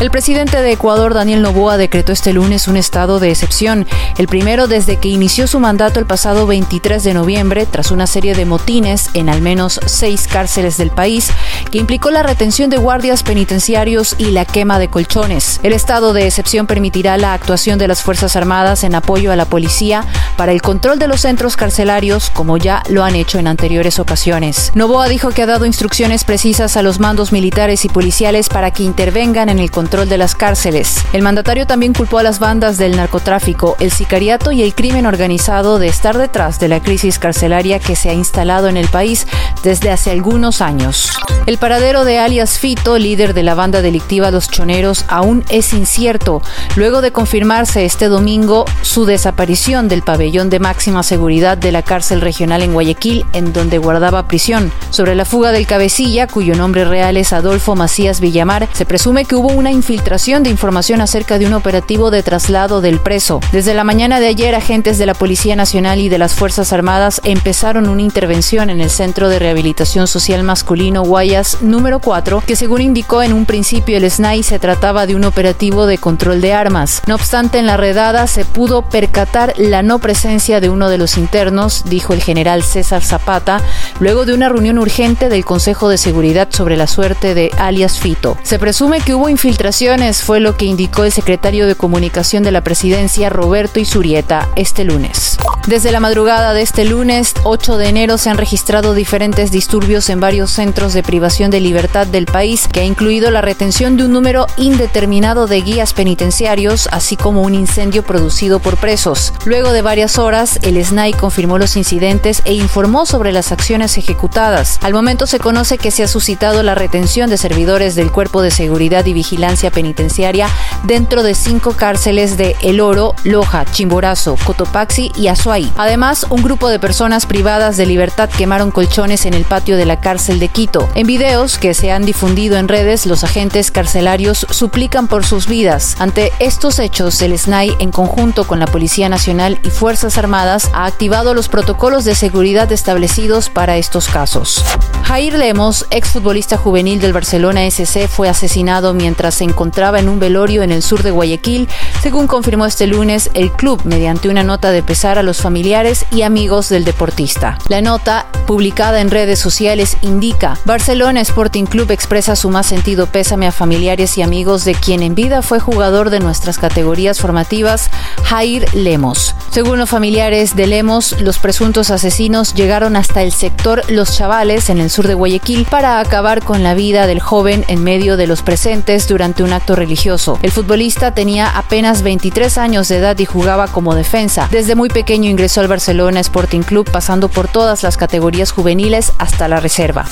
El presidente de Ecuador, Daniel Noboa, decretó este lunes un estado de excepción, el primero desde que inició su mandato el pasado 23 de noviembre, tras una serie de motines en al menos seis cárceles del país, que implicó la retención de guardias penitenciarios y la quema de colchones. El estado de excepción permitirá la actuación de las Fuerzas Armadas en apoyo a la policía para el control de los centros carcelarios, como ya lo han hecho en anteriores ocasiones. Novoa dijo que ha dado instrucciones precisas a los mandos militares y policiales para que intervengan en el control las cárceles. El mandatario también culpó a las bandas del narcotráfico, el sicariato y el crimen organizado de estar detrás de la crisis carcelaria que se ha instalado en el país desde hace algunos años. El paradero de alias Fito, líder de la banda delictiva Los Choneros, aún es incierto, luego de confirmarse este domingo su desaparición del pabellón de máxima seguridad de la cárcel regional en Guayaquil, en donde guardaba prisión. Sobre la fuga del cabecilla, cuyo nombre real es Adolfo Macías Villamar, se presume que hubo una infiltración de información acerca de un operativo de traslado del preso. Desde la mañana de ayer, agentes de la Policía Nacional y de las Fuerzas Armadas empezaron una intervención en el Centro de Rehabilitación Social Masculino Guayas número 4, que según indicó en un principio el SNAI se trataba de un operativo de control de armas. No obstante, en la redada se pudo percatar la no presencia de uno de los internos, dijo el general César Zapata, luego de una reunión urgente del Consejo de Seguridad sobre la suerte de alias Fito. Se presume que hubo infiltración fue lo que indicó el secretario de Comunicación de la Presidencia, Roberto Isurieta, este lunes. Desde la madrugada de este lunes, 8 de enero, se han registrado diferentes disturbios en varios centros de privación de libertad del país, que ha incluido la retención de un número indeterminado de guías penitenciarios, así como un incendio producido por presos. Luego de varias horas, el SNAI confirmó los incidentes e informó sobre las acciones ejecutadas. Al momento se conoce que se ha suscitado la retención de servidores del Cuerpo de Seguridad y Vigilancia penitenciaria dentro de cinco cárceles de El Oro, Loja, Chimborazo, Cotopaxi y Azuay. Además, un grupo de personas privadas de libertad quemaron colchones en el patio de la cárcel de Quito. En videos que se han difundido en redes, los agentes carcelarios suplican por sus vidas. Ante estos hechos, el SNAI, en conjunto con la Policía Nacional y Fuerzas Armadas, ha activado los protocolos de seguridad establecidos para estos casos. Jair Lemos, exfutbolista juvenil del Barcelona SC, fue asesinado mientras se encontraba en un velorio en el sur de Guayaquil, según confirmó este lunes el club mediante una nota de pesar a los familiares y amigos del deportista. La nota, publicada en redes sociales, indica: Barcelona Sporting Club expresa su más sentido pésame a familiares y amigos de quien en vida fue jugador de nuestras categorías formativas, Jair Lemos. Según los familiares de Lemos, los presuntos asesinos llegaron hasta el sector Los Chavales en el sur de Guayaquil para acabar con la vida del joven en medio de los presentes durante un acto religioso. El futbolista tenía apenas 23 años de edad y jugaba como defensa. Desde muy pequeño ingresó al Barcelona Sporting Club pasando por todas las categorías juveniles hasta la reserva.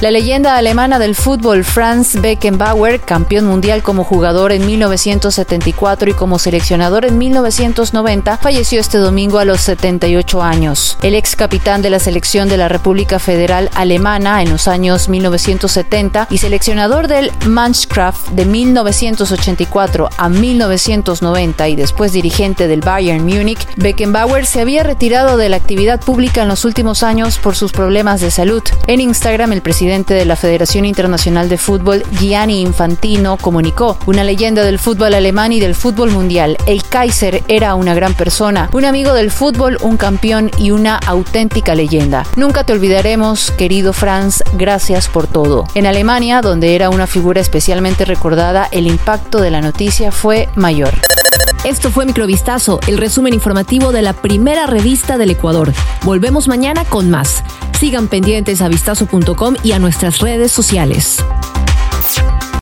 La leyenda alemana del fútbol Franz Beckenbauer, campeón mundial como jugador en 1974 y como seleccionador en 1990, falleció este domingo a los 78 años. El ex capitán de la selección de la República Federal Alemana en los años 1970 y seleccionador del Mannschaft de 1984 a 1990 y después dirigente del Bayern Múnich, Beckenbauer se había retirado de la actividad pública en los últimos años por sus problemas de salud. En Instagram, el presidente de la Federación Internacional de Fútbol, Gianni Infantino, comunicó, una leyenda del fútbol alemán y del fútbol mundial. El Kaiser era una gran persona, un amigo del fútbol, un campeón y una auténtica leyenda. Nunca te olvidaremos, querido Franz, gracias por todo. En Alemania, donde era una figura especialmente recordada, el impacto de la noticia fue mayor. Esto fue Microvistazo, el resumen informativo de la primera revista del Ecuador. Volvemos mañana con más. Sigan pendientes a vistazo.com y a nuestras redes sociales.